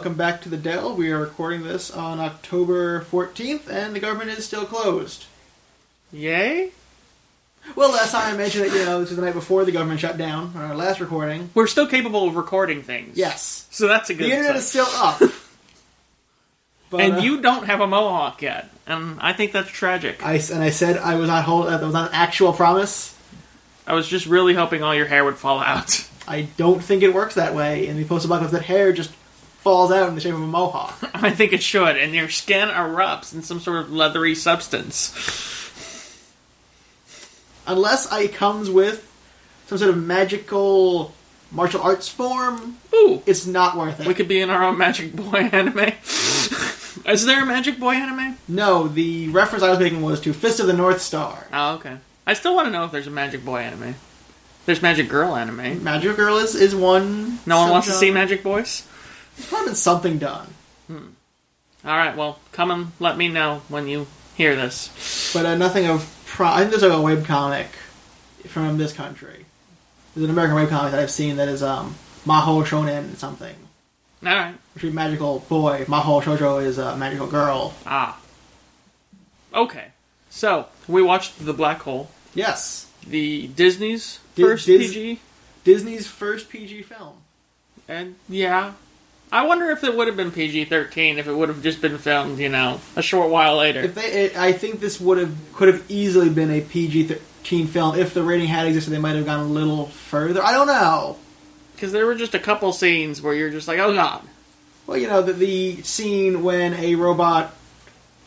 Hello, everyone, and welcome back to the Delve. We are recording this on October 14th, and the government is still closed. Yay? Well, last time I mentioned that, you know, this is the night before the government shut down, on our last recording. We're still capable of recording things. Yes. So that's a good thing. The internet is still up. But, and uh, you don't have a mohawk yet. And I think that's tragic. I, and I said I was not hold, that was not an actual promise. I was just really hoping all your hair would fall out. I don't think it works that way. In the post-apocalypse, that hair just falls out in the shape of a mohawk. I think it should, and your skin erupts in some sort of leathery substance. Unless it comes with some sort of magical martial arts form, Ooh, it's not worth it. we could be in our own Magic Boy anime. Is there a Magic Boy anime? No, the reference I was making was to Fist of the North Star. Oh, okay. I still want to know if there's a Magic Boy anime. There's Magic Girl anime. Magic Girl is, is one. No one wants to see. Magic Boys? There's probably been something done. All right, well, come and let me know when you hear this. But uh, nothing of. Pro- I think there's like a web comic from this country. There's an American web comic that I've seen that is um, Maho Shonen something. All right. Which is magical boy. Maho Shoujo is a magical girl. Ah. Okay. So, we watched The Black Hole, Yes. the Disney's Di- first Dis- PG. Disney's first PG film. And yeah. I wonder if it would have been PG 13 if it would have just been filmed, you know, a short while later. If they, it, I think this would have could have easily been a PG thirteen film if the rating had existed. They might have gone a little further. I don't know. Because there were just a couple scenes where you're just like, oh god. Well, you know the, the scene when a robot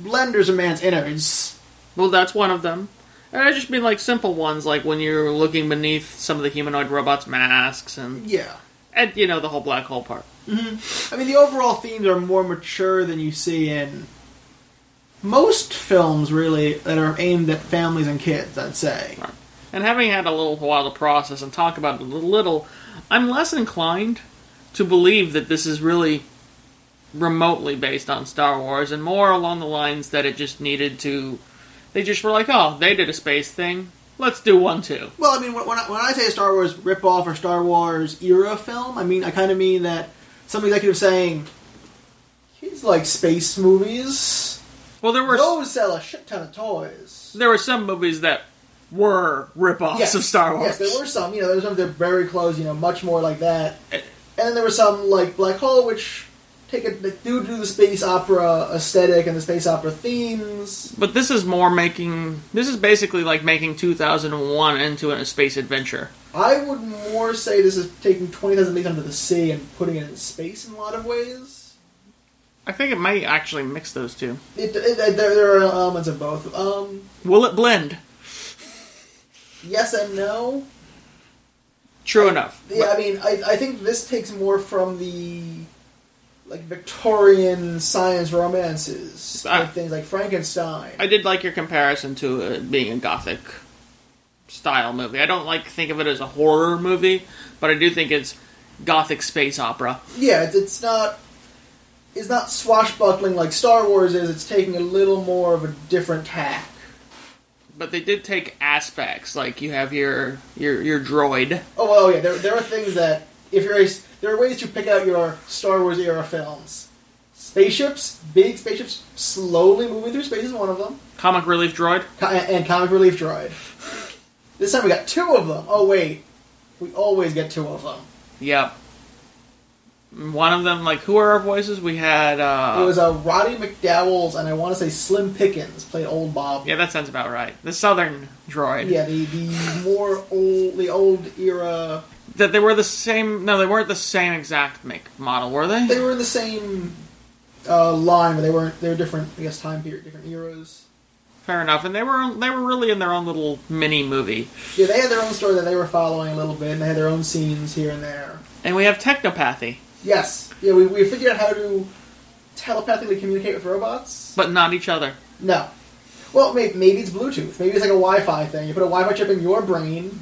blenders a man's innards. Well, that's one of them. And I just mean like simple ones, like when you're looking beneath some of the humanoid robots' masks and, Yeah. and you know, the whole black hole part. Mm-hmm. I mean, the overall themes are more mature than you see in most films, really, that are aimed at families and kids. I'd say. And having had a little while to process and talk about it a little, I'm less inclined to believe that this is really remotely based on Star Wars and more along the lines that it just needed to. They just were like, oh, they did a space thing. Let's do one too. Well, I mean, when when I, when I say a Star Wars ripoff or Star Wars era film, I mean I kind of mean that some executive saying, "He's like space movies. Well, there were Those sell a shit ton of toys." there were some movies that were rip-offs of Star Wars. Yes, there were some. You know, there were some that are very close. You know, much more like that. Eh. And then there were some like Black Hole, which take a that do do the space opera aesthetic and the space opera themes. But this is more making. This is basically like making 2001 into a space adventure. I would more say this is taking Twenty Thousand Leagues Under the Sea and putting it in space in a lot of ways. I think it might actually mix those two. It, it, there, there are elements of both. Um, Will it blend? yes and no. True enough. Yeah, I mean, I, I think this takes more from the like Victorian science romances, like things like Frankenstein. I did like your comparison to it being a gothic style movie. I don't like think of it as a horror movie, but I do think it's gothic space opera. yeah, it's, it's not it's not swashbuckling like Star Wars is. It's taking a little more of a different tack. But they did take aspects like you have your your your droid. Oh well, yeah, there, there are things that if you're a, there are ways to pick out your Star Wars era films. Spaceships, big spaceships, slowly moving through space is one of them, Comic relief droid. Co- and, and comic relief droid. This time we got two of them. Oh wait, we always get two of them. Yep. One of them, like, who are our voices? We had, uh. it was uh, Roddy McDowall's and I want to say Slim Pickens played Old Bob. yeah, that sounds about right. The southern droid. Yeah, the the more old the old era. That they were the same. No, they weren't the same exact make model, were they? They were in the same uh, line, but they weren't. They were different. I guess time period, different eras. Fair enough. And they were they were really in their own little mini movie. Yeah, they had their own story that they were following a little bit, and they had their own scenes here and there. And we have technopathy, Yes, yeah, we, we figured out how to telepathically communicate with robots. but not each other. No, well, maybe, maybe it's Bluetooth. Maybe it's like a Wi-Fi thing. You put a Wi-Fi chip in your brain,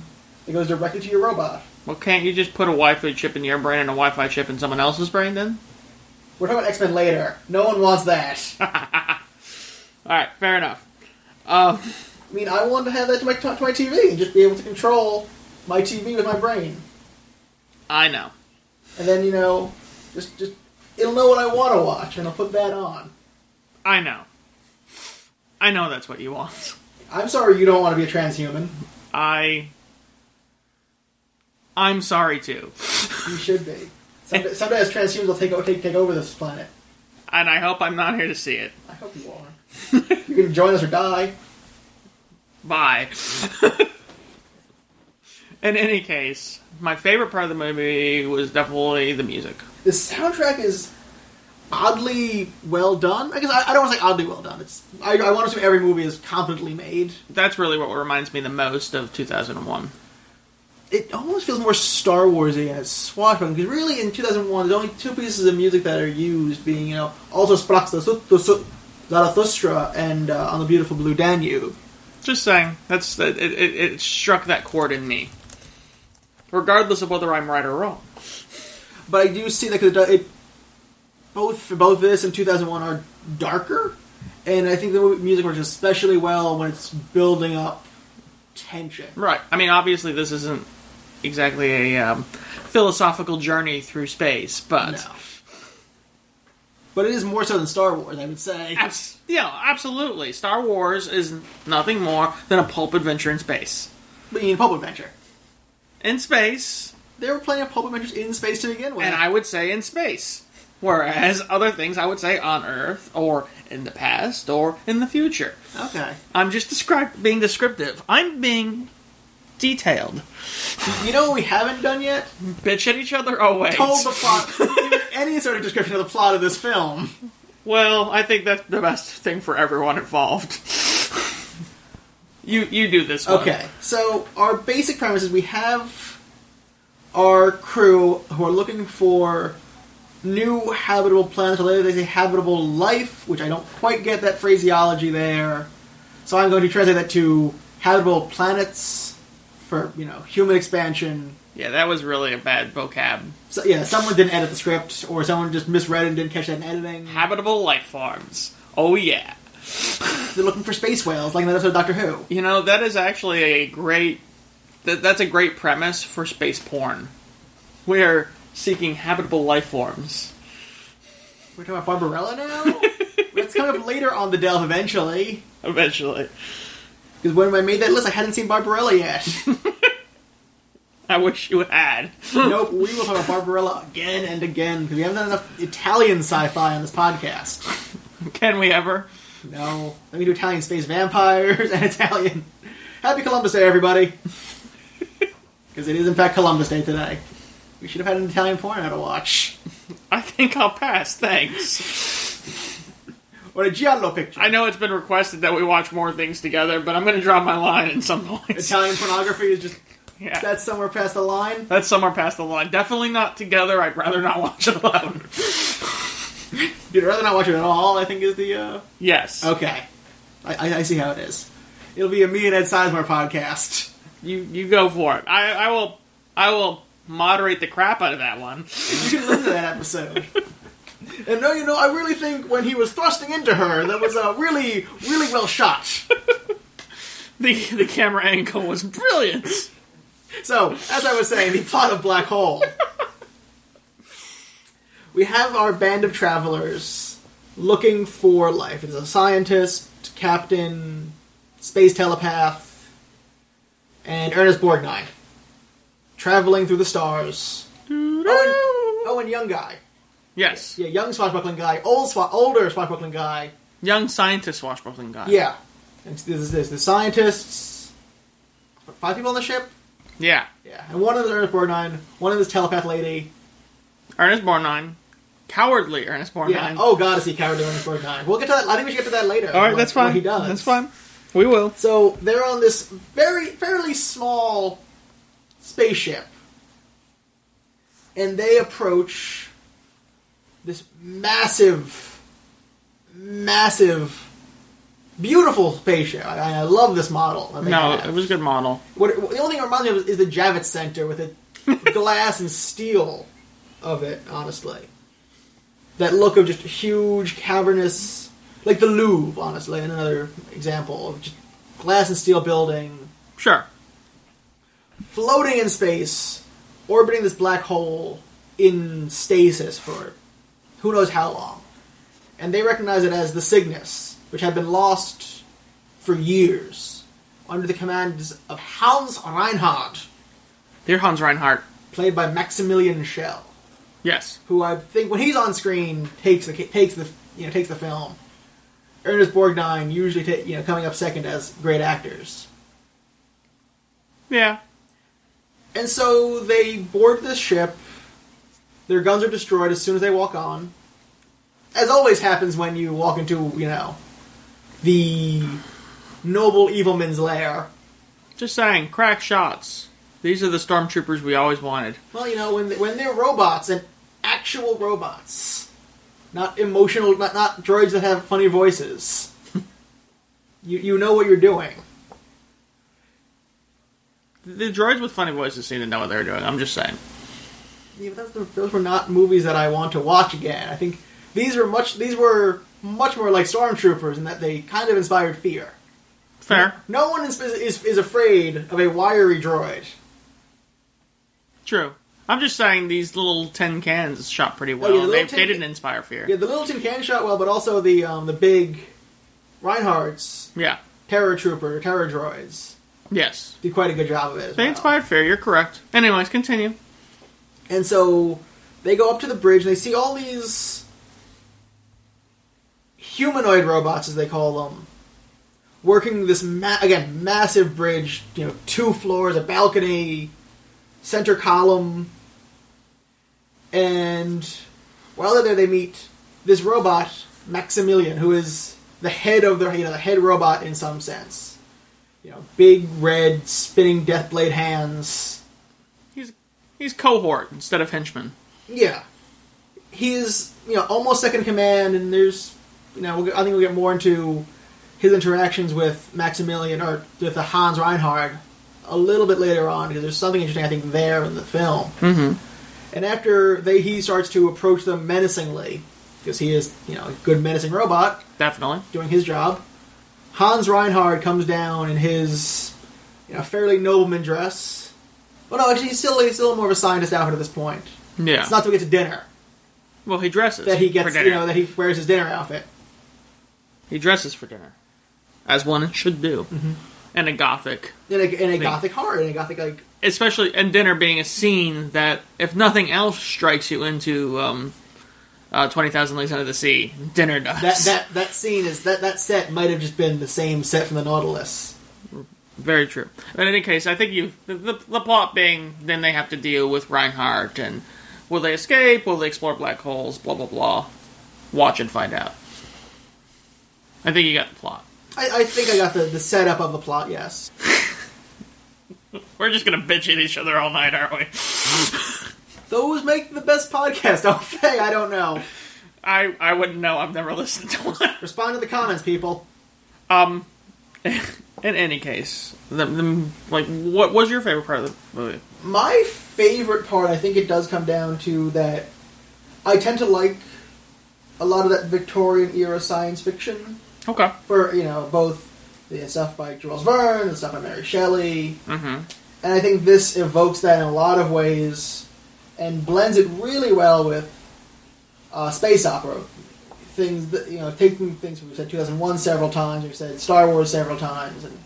it goes directly to your robot. Well, can't you just put a Wi-Fi chip in your brain and a Wi-Fi chip in someone else's brain then? We're talking about X Men later. No one wants that. All right, fair enough. Um, I mean, I want to have that to my to my TV and just be able to control my TV with my brain. I know. And then you know, Just, just it'll know what I want to watch, and I'll put that on. I know. I know that's what you want. I'm sorry you don't want to be a transhuman. I. I'm sorry too. You should be. Someday, someday as transhumans will take, take take over this planet. And I hope I'm not here to see it. I hope you are. you can join us or die. Bye. In any case, my favorite part of the movie was definitely the music. The soundtrack is oddly well done. I guess I, I don't want to say oddly well done. It's I, I want to assume every movie is competently made. That's really what reminds me the most of 2001. It almost feels more Star Warsy and it's swashbuckling because really in 2001 there's only two pieces of music that are used, being you know also sprach Zarathustra and uh, on the beautiful blue Danube. Just saying, that's it, it, it struck that chord in me. Regardless of whether I'm right or wrong. But I do see that 'cause it, it both both this and 2001 are darker, and I think the music works especially well when it's building up tension. Right. I mean, obviously, this isn't exactly a um, philosophical journey through space, but. No. But it is more so than Star Wars, I would say. Abs- yeah, absolutely. Star Wars is nothing more than a pulp adventure in space. Being Pulp Adventure. In space, There were plenty of Pulp Adventures in space to begin with. and I would say in space. Whereas other things I would say on Earth, or in the past, or in the future. okay. I'm just describe- being descriptive. I'm being detailed. You know what we haven't done yet? Bitch at each other? Oh, wait. Told the plot. Any sort of description of the plot of this film. Well, I think that's the best thing for everyone involved. you you do this one. Okay, so our basic premise is we have our crew who are looking for new habitable planets, or later they say habitable life, which I don't quite get that phraseology there. So I'm going to translate that to habitable planets for, you know, human expansion. Yeah, that was really a bad vocab. So, yeah, someone didn't edit the script, or someone just misread it and didn't catch that in editing. Habitable life forms. Oh yeah. They're looking for space whales, like in that episode of Doctor Who. You know that is actually a great. That, that's a great premise for space porn. We're seeking habitable life forms. We're talking about Barbarella now? That's coming up later on the Delve eventually. Eventually, Because when I made that list, I hadn't seen Barbarella yet. I wish you had. nope, we will talk about Barbarella again and again because we haven't done enough Italian sci-fi on this podcast. Can we ever? No, let me do Italian space vampires and Italian. Happy Columbus Day, everybody! Because it is in fact Columbus Day today. We should have had an Italian porn to watch. I think I'll pass. Thanks. Or a giallo picture. I know it's been requested that we watch more things together, but I'm going to draw my line in some points. Italian pornography is just Yeah. that's somewhere past the line. That's somewhere past the line. Definitely not together. I'd rather not watch it alone. You'd rather not watch it at all. I think is the uh... yes. okay. I, I, I see how it is. It'll be a me and Ed Sizemore podcast. You you go for it. I I will I will moderate the crap out of that one. You can listen to that episode. And no, you know, I really think when he was thrusting into her, that was a really, really well shot. The the camera angle was brilliant. So, as I was saying, the plot of Black Hole. We have our band of travelers looking for life. It's a scientist, captain, space telepath, and Ernest Borgnine. Traveling through the stars. Oh, and young guy. Yes. Yeah, young swashbuckling guy, old swa- older swashbuckling guy. Young scientist swashbuckling guy. Yeah. And this is this. The scientists. Five people on the ship? Yeah. Yeah. And one of them is Ernest Borgnine, one of them is telepath lady. Ernest Borgnine. Cowardly Ernest Borgnine. Yeah. Oh god, is he cowardly Ernest Borgnine? We'll get to that. I think we should get to that later. All right, what- that's fine. He does. That's fine. We will. So they're on this very fairly small spaceship, and they approach this massive, massive, beautiful spaceship. I, I love this model. No, have. it was a good model. What, the only thing it reminds me of is the Javits Center with the glass and steel of it, honestly. That look of just huge, cavernous, like the Louvre, honestly, another example of just glass and steel building, Sure. floating in space, orbiting this black hole in stasis for who knows how long. And they recognize it as the Cygnus, which had been lost for years under the commands of Hans Reinhardt, Dear Hans Reinhardt. played by Maximilian Schell, Yes. who I think when he's on screen takes the takes the you know takes the film. Ernest Borgnine usually ta- you know coming up second as great actors. Yeah. And so they board this ship. Their guns are destroyed as soon as they walk on. As always happens when you walk into, you know, the noble evilman's lair. Just saying, crack shots. These are the stormtroopers we always wanted. Well, you know, when when they're robots and actual robots, not emotional, not, not droids that have funny voices. you you know what you're doing. The droids with funny voices seem to know what they're doing. I'm just saying. Yeah, the, those were not movies that I want to watch again. I think these were much these were much more like stormtroopers in that they kind of inspired fear. Fair. No one is is, is afraid of a wiry droid. True. I'm just saying these little tin cans shot pretty well. Oh, yeah, the they, tin they didn't inspire fear. Yeah, the little tin can shot well, but also the um, the big Reinhardt's Yeah. terror trooper terror droids Yes. did quite a good job of it. As They well. inspired fear. You're correct. Anyways, continue. And so they go up to the bridge and they see all these humanoid robots, as they call them, working this ma- again massive bridge. You know, two floors, a balcony, center column, and while they're there, they meet this robot Maximilian, who is the head of the you know the head robot in some sense. You know, big red spinning death blade hands. He's cohort instead of henchman. Yeah, he's you know almost second in command, and there's you know we'll, I think we'll get more into his interactions with Maximilian or with the Hans Reinhardt a little bit later on because there's something interesting I think there in the film. Mm-hmm. And after they he starts to approach them menacingly because he is you know a good menacing robot Definitely. doing his job. Hans Reinhardt comes down in his you know fairly nobleman dress. Well, no, actually he's still he's still more of a scientist outfit at this point. Yeah. It's not till we get to dinner. well, he dresses that he for gets, you know, that he wears his dinner outfit. he dresses for dinner, as one should do, Mm-hmm. in a gothic, In a, in a gothic horror, in a gothic like especially and dinner being a scene that, if nothing else, strikes you into um, uh, Twenty Thousand Leagues Under the Sea. Dinner does that that that scene is that that set might have just been the same set from the Nautilus. Very true. But in any case, I think you the, the, the plot being then they have to deal with Reinhardt and will they escape? Will they explore black holes? Blah blah blah. Watch and find out. I think you got the plot. I, I think I got the, the setup of the plot. Yes, We're just gonna bitch at each other all night, aren't we? those make the best podcast. don't they? I don't know. I I wouldn't know. I've never listened to one. Respond to the comments, people. Um, in any case, the, the, like, what was your favorite part of the movie? My favorite part, I think, it does come down to that. I tend to like a lot of that Victorian era science fiction. Okay. for you know both the stuff by Jules Verne and stuff by Mary Shelley, Mm-hmm. and I think this evokes that in a lot of ways and blends it really well with uh, space opera things that you know taking things we've said 2001 several times, we've said Star Wars several times, and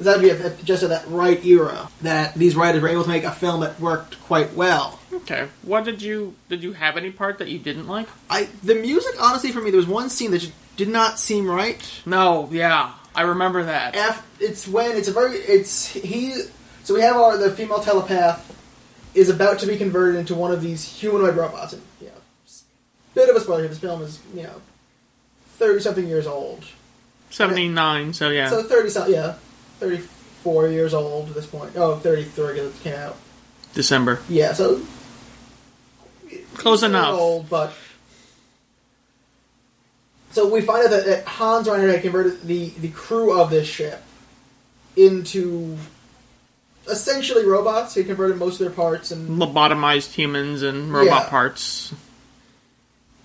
that'd be a, just at that right era that these writers were able to make a film that worked quite well. Okay. What did you did you have any part that you didn't like? I the music honestly for me there was one scene that just did not seem right. No. Yeah, I remember that. Af it's when it's a very it's he so we have our the female telepath is about to be converted into one of these humanoid robots and you know s- bit of a spoiler here, this film is you know 30 something years old Seventy nine. So yeah. so 30 something yeah 34 years old at this point oh 33 because it came out December. yeah so Close it's a little enough. old, but so we find out that, that Hans Reinhardt had converted the the crew of this ship into essentially robots. He converted most of their parts, and Lobotomized humans and robot Yeah. parts.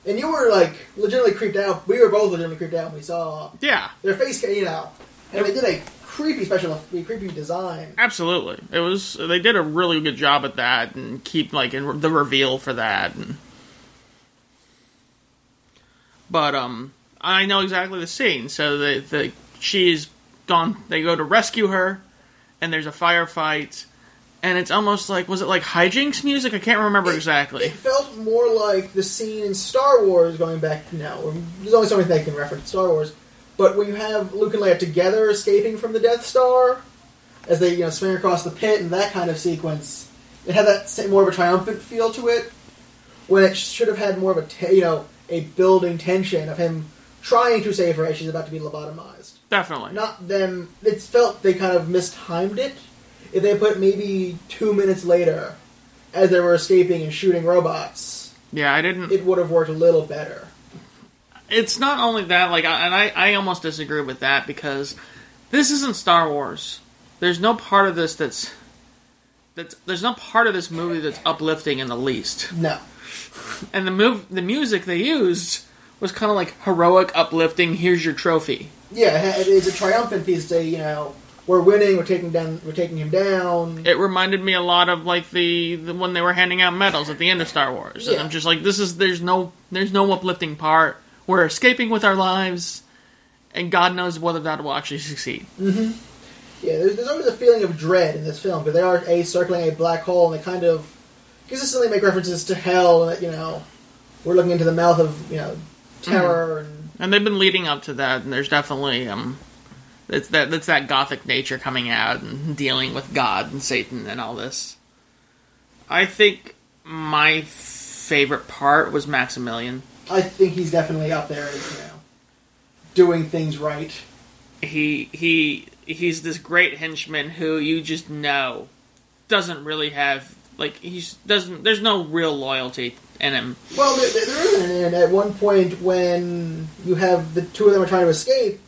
And you were like legitimately creeped out. We were both legitimately creeped out when we saw Yeah. their face, you know, and they did a creepy special, a creepy design. Absolutely, it was. They did a really good job at that, and keep like in the reveal for that. And, but um, I know exactly the scene. So the the she's gone. They go to rescue her, and there's a firefight, and it's almost like was it like hijinks music? I can't remember exactly. It felt more like the scene in Star Wars going back now. There's only so many things I can reference Star Wars, but when you have Luke and Leia together escaping from the Death Star, as they you know swing across the pit and that kind of sequence, it had that same, more of a triumphant feel to it. When it should have had more of a you know a building tension of him trying to save her as she's about to be lobotomized. Definitely. Not them. It felt they kind of mistimed it. If they put maybe two minutes later, as they were escaping and shooting robots, yeah, I didn't. it would have worked a little better. it's not only that, like, I- and I, I almost disagree with that because this isn't Star Wars. There's no part of this that's that's there's no part of this movie that's uplifting in the least. No. And the move, the music they used was kind of like heroic, uplifting. Here's your trophy. Yeah, it is a triumphant piece. Say, you know, we're winning. We're taking down. We're taking him down. It reminded me a lot of like the, the when they were handing out medals at the end of Star Wars, and Yeah. I'm just like, this is there's no there's no uplifting part. We're escaping with our lives, and God knows whether that will actually succeed. Yeah, there's, there's always a feeling of dread in this film because they are a circling a black hole and they kind of consistently make references to hell and you know we're looking into the mouth of you know terror and And they've been leading up to that, and there's definitely um, it's that that's that gothic nature coming out and dealing with God and Satan and all this. I think my favorite part was Maximilian. I think he's definitely up there you know doing things right. He he he's this great henchman who you just know doesn't really have like he's doesn't there's no real loyalty in him. Well, there, there there isn't, and at one point when you have the two of them are trying to escape,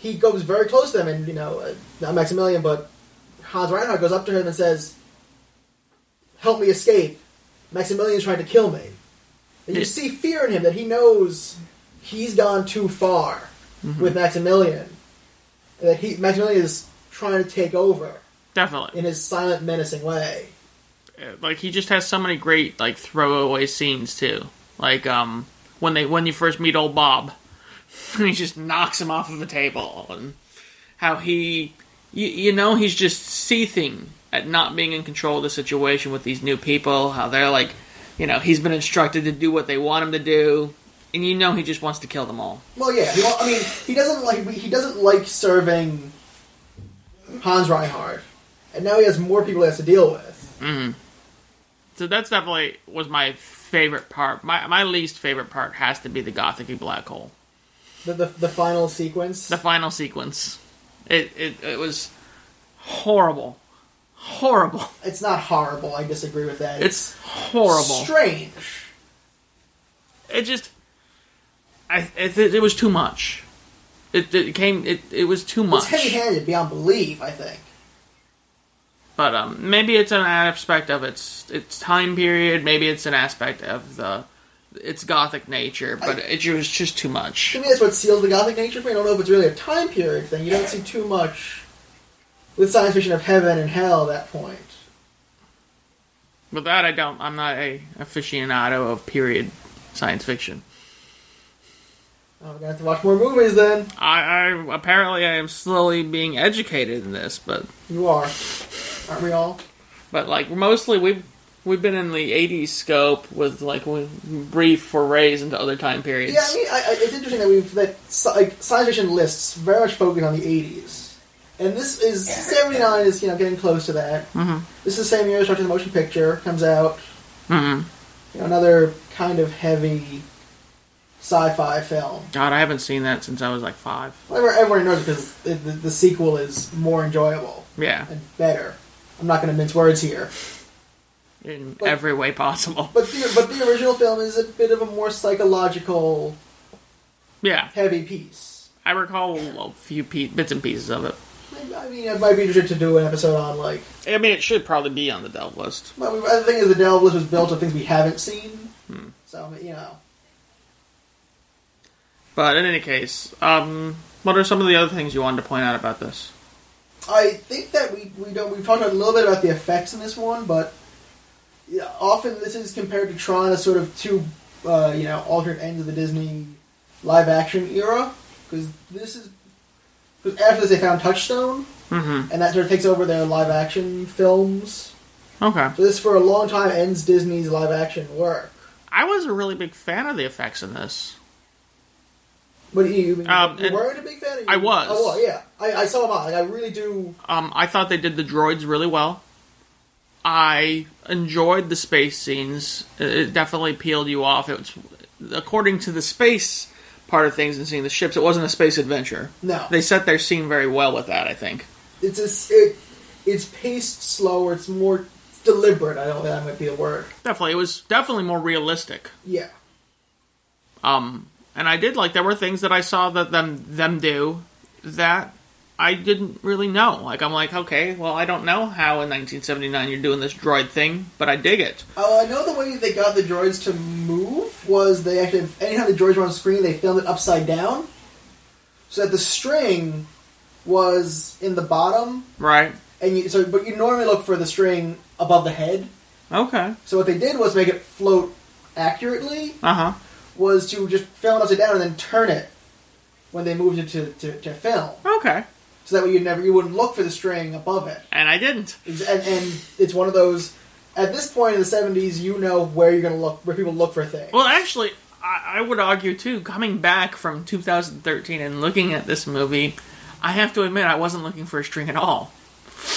he goes very close to them, and you know, uh, not Maximilian, but Hans Reinhardt goes up to him and says, "Help me escape." Maximilian's trying to kill me, and you see fear in him that he knows he's gone too far with Maximilian, and that he Maximilian is trying to take over Definitely. in his silent, menacing way. like he just has so many great like throwaway scenes too. Like um when they when you first meet old Bob, and he just knocks him off of a table, and how he you, you know he's just seething at not being in control of the situation with these new people. How they're like, you know, he's been instructed to do what they want him to do, and you know he just wants to kill them all. Well, yeah. He, I mean, he doesn't like he doesn't like serving Hans Reinhardt, and now he has more people he has to deal with. Mm. So that's definitely was my favorite part. My my least favorite part has to be the gothicy black hole. The the, the final sequence. the final sequence. It it, it was horrible, horrible. it's not horrible. I disagree with that. It's horrible. strange. It just, I it, it was too much. It, it came it it was too much. It's heavy-handed beyond belief. I think. But um, maybe it's an aspect of its its time period. Maybe it's an aspect of the its gothic nature. But it was just too much. To me, that's what seals the gothic nature. But I don't know if it's really a time period thing. You don't see too much with science fiction of heaven and hell at that point. With that, I don't. I'm not a aficionado of period science fiction. Oh, we're gonna have to watch more movies then. I, I apparently I am slowly being educated in this, but You are, aren't we all? but like mostly we've we've been in the '80s scope with like brief forays into other time periods. Yeah, I mean, I, I, it's interesting that we've that like, science fiction lists very much focus on the '80s, and this is '79 is you know getting close to that. Mhm. This is the same year as the Motion Picture comes out. Mhm. You know, another kind of heavy sci-fi film. God, I haven't seen that since I was like five. Well, everyone- everyone knows because the, the, the sequel is more enjoyable Yeah, and better. I'm not going to mince words here, in But- every way possible. but the, but the original film is a bit of a more psychological, Yeah, heavy piece. I recall a few pe- bits and pieces of it. I mean, it might be interesting to do an episode on like I mean, it should probably be on the delve list. Well, we- the thing is, the Delve list was built of things we haven't seen. Hmm. So, you know. But in any case, um, what are some of the other things you wanted to point out about this? I think that we we don't we've talked a little bit about the effects in this one, but yeah, often this is compared to Tron as sort of two uh, you know alternate ends of the Disney live action era because this is because after this they found Touchstone Mm-hmm. and that sort of takes over their live action films. Okay. So this for a long time ends Disney's live action work. I was a really big fan of the effects in this. What do you, you, Um, you weren't a big fan? Of I was. Oh, well, yeah. I, I saw them all. Like, I really do. Um, I thought they did the droids really well. I enjoyed the space scenes. It it definitely peeled you off. It was, according to the space part of things and seeing the ships, it wasn't a space adventure. No. They set their scene very well with that. I think. it's a it, it's paced slower. It's more deliberate. I don't think that might be the word. Definitely, it was definitely more realistic. Yeah, Um, and I did like there were things that I saw that them them do that I didn't really know. Like I'm like, okay, well I don't know how in 1979 you're doing this droid thing, but I dig it. uh, I know the way they got the droids to move was they actually anytime the droids were on screen, they filmed it upside down, so that the string was in the bottom, Right? and you, so but you normally look for the string above the head. Okay. So what they did was make it float accurately. Uh huh. Was to just film it upside down and then turn it when they moved it to, to, to film. Okay. So that way you never you wouldn't look for the string above it. And I didn't. And, and it's one of those. At this point in the seventies, you know where you're going to look, where people look for things. Well, actually, I, I would argue too. Coming back from 2013 and looking at this movie, I have to admit I wasn't looking for a string at all.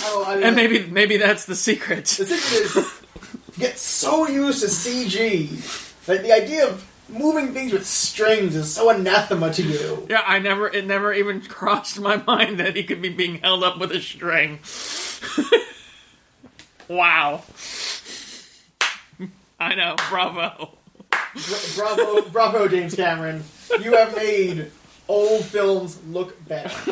oh, I mean, And maybe maybe that's the secret. the secret is get so used to CG that the idea of moving things with strings is so anathema to you. Yeah, I never. It never even crossed my mind that he could be being held up with a string. wow. I know. Bravo. Bravo, bravo, James Cameron. You have made old films look better.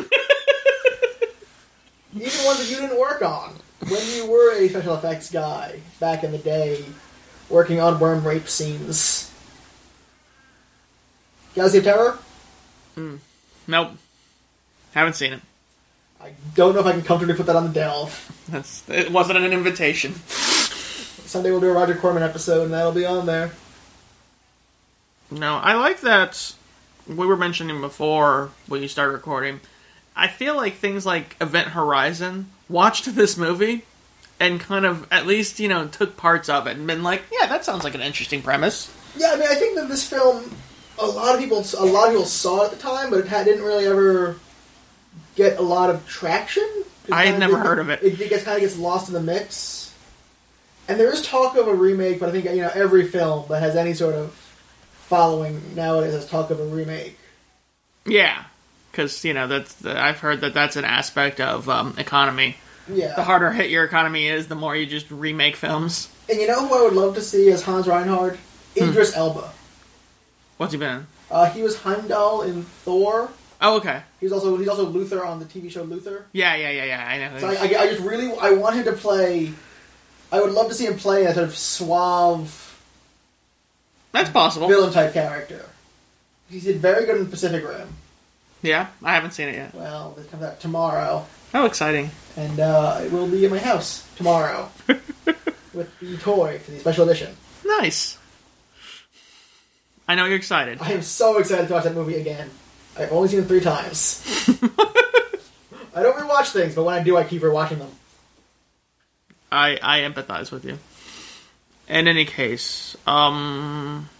Even ones that you didn't work on. When you were a special effects guy back in the day, working on worm rape scenes. Galaxy of Terror? Hmm. Nope. Haven't seen it. I don't know if I can comfortably put that on the delve. That's. It wasn't an invitation. Someday we'll do a Roger Corman episode and that'll be on there. No, I like that. We were mentioning before when you started recording. I feel like things like Event Horizon watched this movie and kind of at least you know took parts of it and been like, yeah, that sounds like an interesting premise. Yeah, I mean, I think that this film, a lot of people, a lot of people saw it at the time, but it had, didn't really ever get a lot of traction. I had never did- heard of it. It, gets kind of gets lost in the mix. And there is talk of a remake, but I think you know every film that has any sort of following nowadays has talk of a remake. Yeah, because you know that's the, I've heard that that's an aspect of um, economy. Yeah, The harder hit your economy is, the more you just remake films. and you know who I would love to see as Hans Reinhardt? Hmm. Idris Elba. What's he been? in? Uh, he was Heimdall in Thor. Oh, okay. He's also he's also Luther on the TV show Luther. Yeah, yeah, yeah, yeah. I know. So I, I, I just really I want him to play. I would love to see him play a sort of suave that's possible. villain type character. He did very good in Pacific Rim. Yeah, I haven't seen it yet. Well, it comes out tomorrow, How exciting! and uh, it will be at my house tomorrow with the toy for the special edition. Nice. I know you're excited. I am so excited to watch that movie again. I've only seen it three times. I don't rewatch things, but when I do, I keep rewatching them. I I empathize with you. In any case, um,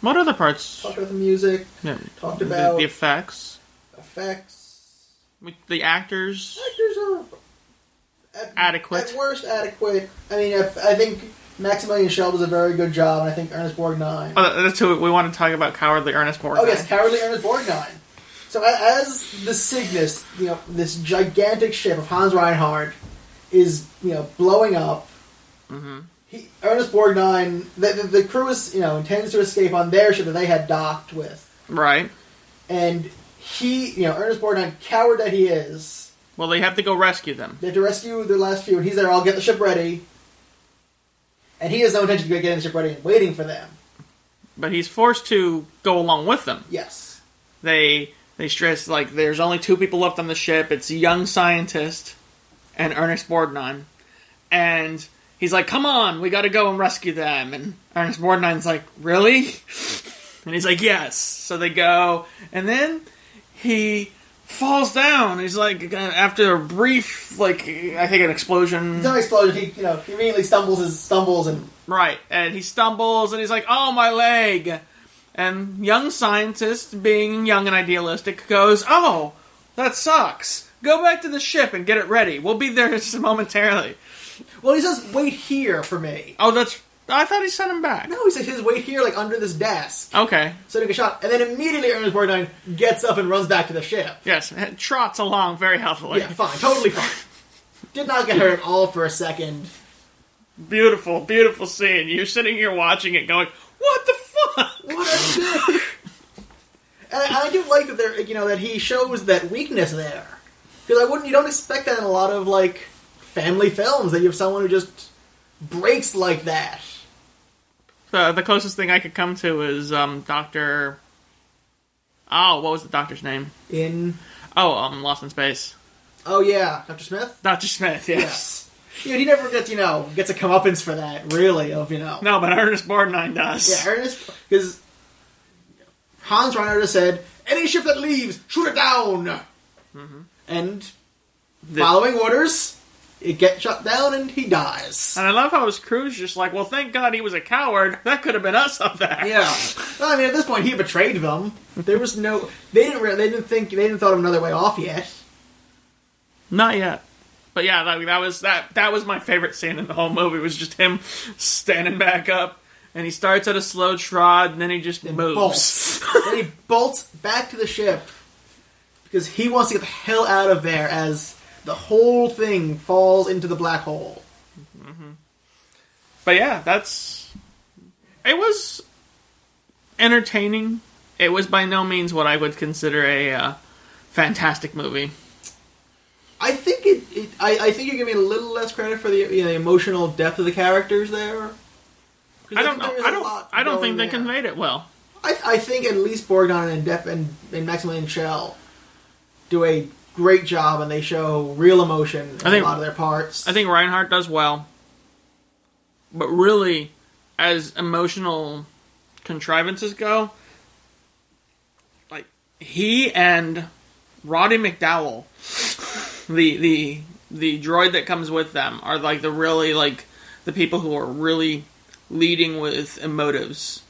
what other parts? Talked about the music, Yeah, talked about the effects, effects. with the actors. Actors are at, Adequate. At worst, adequate. I mean, if, I think Maximilian Schell does a very good job, and I think Ernest Borgnine. Oh, that's who we want to talk about. Cowardly Ernest Borgnine. Oh yes, cowardly Ernest Borgnine. So as the Cygnus, you know, this gigantic ship of Hans Reinhardt is, you know, blowing up. Mhm. He, Ernest Borgnine, the, the, the crew is, you know, intends to escape on their ship that they had docked with, Right. and he, you know, Ernest Borgnine, coward that he is, Well, they have to go rescue them. they have to rescue the last few, and he's there. I'll get the ship ready, and he has no intention of getting the ship ready and waiting for them. But he's forced to go along with them. Yes, They They stress like there's only two people left on the ship. It's a young scientist and Ernest Borgnine, and he's like, "Come on, we got to go and rescue them." And Ernest Borgnine's like, "Really?" And he's like, "Yes." So they go, and then he falls down. He's like, after a brief, like I think an explosion. No explosion. He, you know, he immediately stumbles, his stumbles, and Right, and he stumbles and he's like, "Oh, my leg!" And young scientist, being young and idealistic, goes, "Oh, that sucks. Go back to the ship and get it ready. We'll be there just momentarily." well, he says, "Wait here for me." Oh, that's. I thought he sent him back. No, he said his wait here, like under this desk, Okay. So setting a shot, and then immediately Ernest Borgnine gets up and runs back to the ship. Yes, trots along very healthily. Yeah, fine, totally fine. Did not get hurt at all for a second. Beautiful, beautiful scene. You're sitting here watching it, going, "What the fuck?" What a dick! and I, I do like that there, you know, that he shows that weakness there because I wouldn't, you don't expect that in a lot of like family films that you have someone who just breaks like that. The, the closest thing I could come to is um, Doctor. Oh, what was the doctor's name? In Oh, um, Lost in Space. oh yeah, Doctor Smith. Doctor Smith. Yes. Yeah, he never gets, you know, gets a comeuppance for that, really, of, you know. No, but Ernest Borgnine does. Yeah, Ernest, because Hans Reinhardt said, any ship that leaves, shoot it down! And The- following orders, it gets shut down and he dies. And I love how his crew's just like, well, thank God he was a coward. That could have been us up there. Yeah. Well, I mean, at this point, he betrayed them. There was no. They didn't. Really, they didn't think. They didn't thought of another way off yet. Not yet. But yeah, that, that was that. That was my favorite scene in the whole movie. Was just him standing back up, and he starts at a slow trot, and then he just moves. Bolts. then he bolts back to the ship because he wants to get the hell out of there. As the whole thing falls into the black hole. But yeah, that's. It was entertaining. It was by no means what I would consider a uh, fantastic movie. I think it. it I, I think you're giving it a little less credit for the, you know, the emotional depth of the characters there. I don't know. there is I don't. lot I don't going think they there. conveyed it well. I, I think at least Borgon and Def and, and Maximilian Schell do a great job, and they show real emotion in think- a lot of their parts. I think Reinhardt does well, but really, as emotional contrivances go, like he and Roddy McDowall, the the the droid that comes with them, are like the really like the people who are really leading with emotives.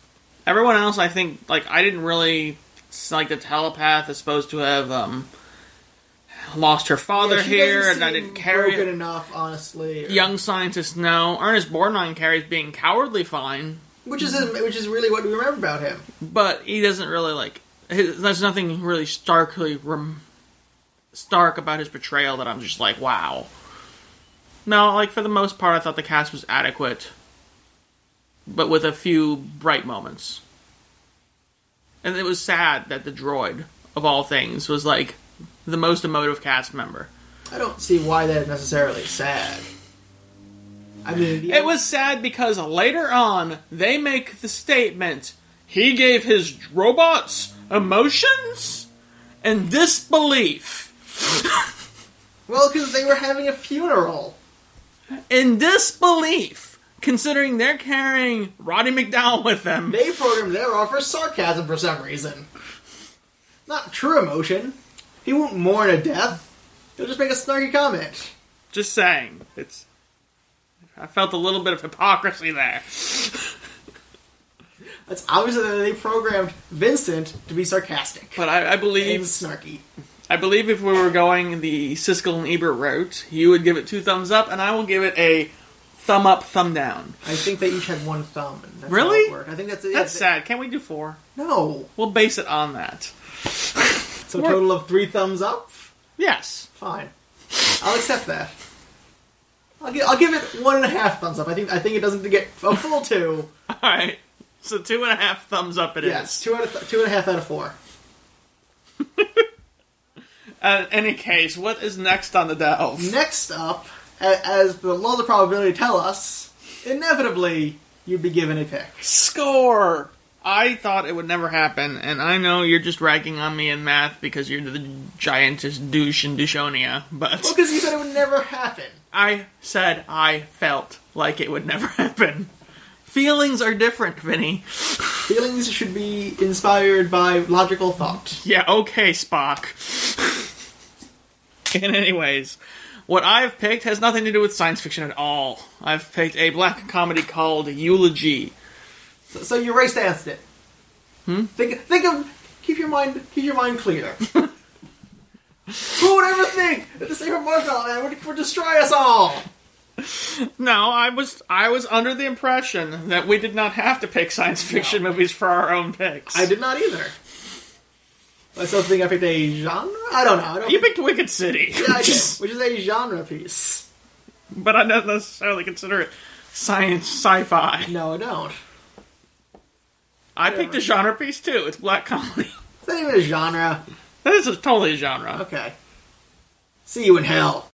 Everyone else, I think, like I didn't really like the telepath is supposed to have um lost her father Yeah, here, and I didn't carry broken it. enough, honestly. or- Young scientists know. Ernest Borgnine carries being cowardly fine, which is which is really what we remember about him. but he doesn't really like. His, there's nothing really starkly rem, stark about his portrayal that I'm just like, wow. No, like for the most part, I thought the cast was adequate, but with a few bright moments. And it was sad that the droid, of all things, was like the most emotive cast member. I don't see why that is necessarily sad. I mean, the- It was sad because later on they make the statement he gave his robots emotions and disbelief. well because they were having a funeral. In disbelief, considering they're carrying Roddy McDowall with them. They programmed their off for sarcasm for some reason. Not true emotion. He won't mourn a death. He'll just make a snarky comment. Just saying. It's I felt a little bit of hypocrisy there. That's obviously that they programmed Vincent to be sarcastic But I, I believe snarky. I believe if we were going the Siskel and Ebert route, you would give it two thumbs up, and I will give it a thumb up, thumb down. I think they each had one thumb. And that's Really? How it worked. I think that's it. That's yeah, sad. Can't we do four? No. We'll base it on that. So a total of three thumbs up. Yes. Fine. I'll accept that. I'll give, I'll give it one and a half thumbs up. I think I think it doesn't get a full two. All right. So two and a half thumbs up it is. yes, two out of th- two and a half out of four. Uh, in any case, what is next on the delve? Next up, a- as the laws of probability tell us, inevitably you'd be given a pick. Score. I thought it would never happen, and I know you're just ragging on me in math because you're the giantest douche in Dushonia, but Well, because you said it would never happen. I said I felt like it would never happen. Feelings are different, Vinny. Feelings should be inspired by logical thought. Yeah, okay, Spock. and anyways, what I've picked has nothing to do with science fiction at all. I've picked a black comedy called Eulogy. So, so you race danced it. Hmm? Think, think of. Keep your mind, keep your mind clear. Who would ever think that the Saber Marshmallow Man would, would destroy us all? No, I was I was under the impression that we did not have to pick science fiction movies for our own picks. I did not either. I still think I picked a genre. I don't know. I don't You picked Wicked City, yeah, I which did, is- which is a genre piece. but I don't necessarily consider it science sci-fi. No, I don't. I picked a genre piece too. It's black comedy. It's not even a genre. That is a totally a genre. Okay. See you in hell.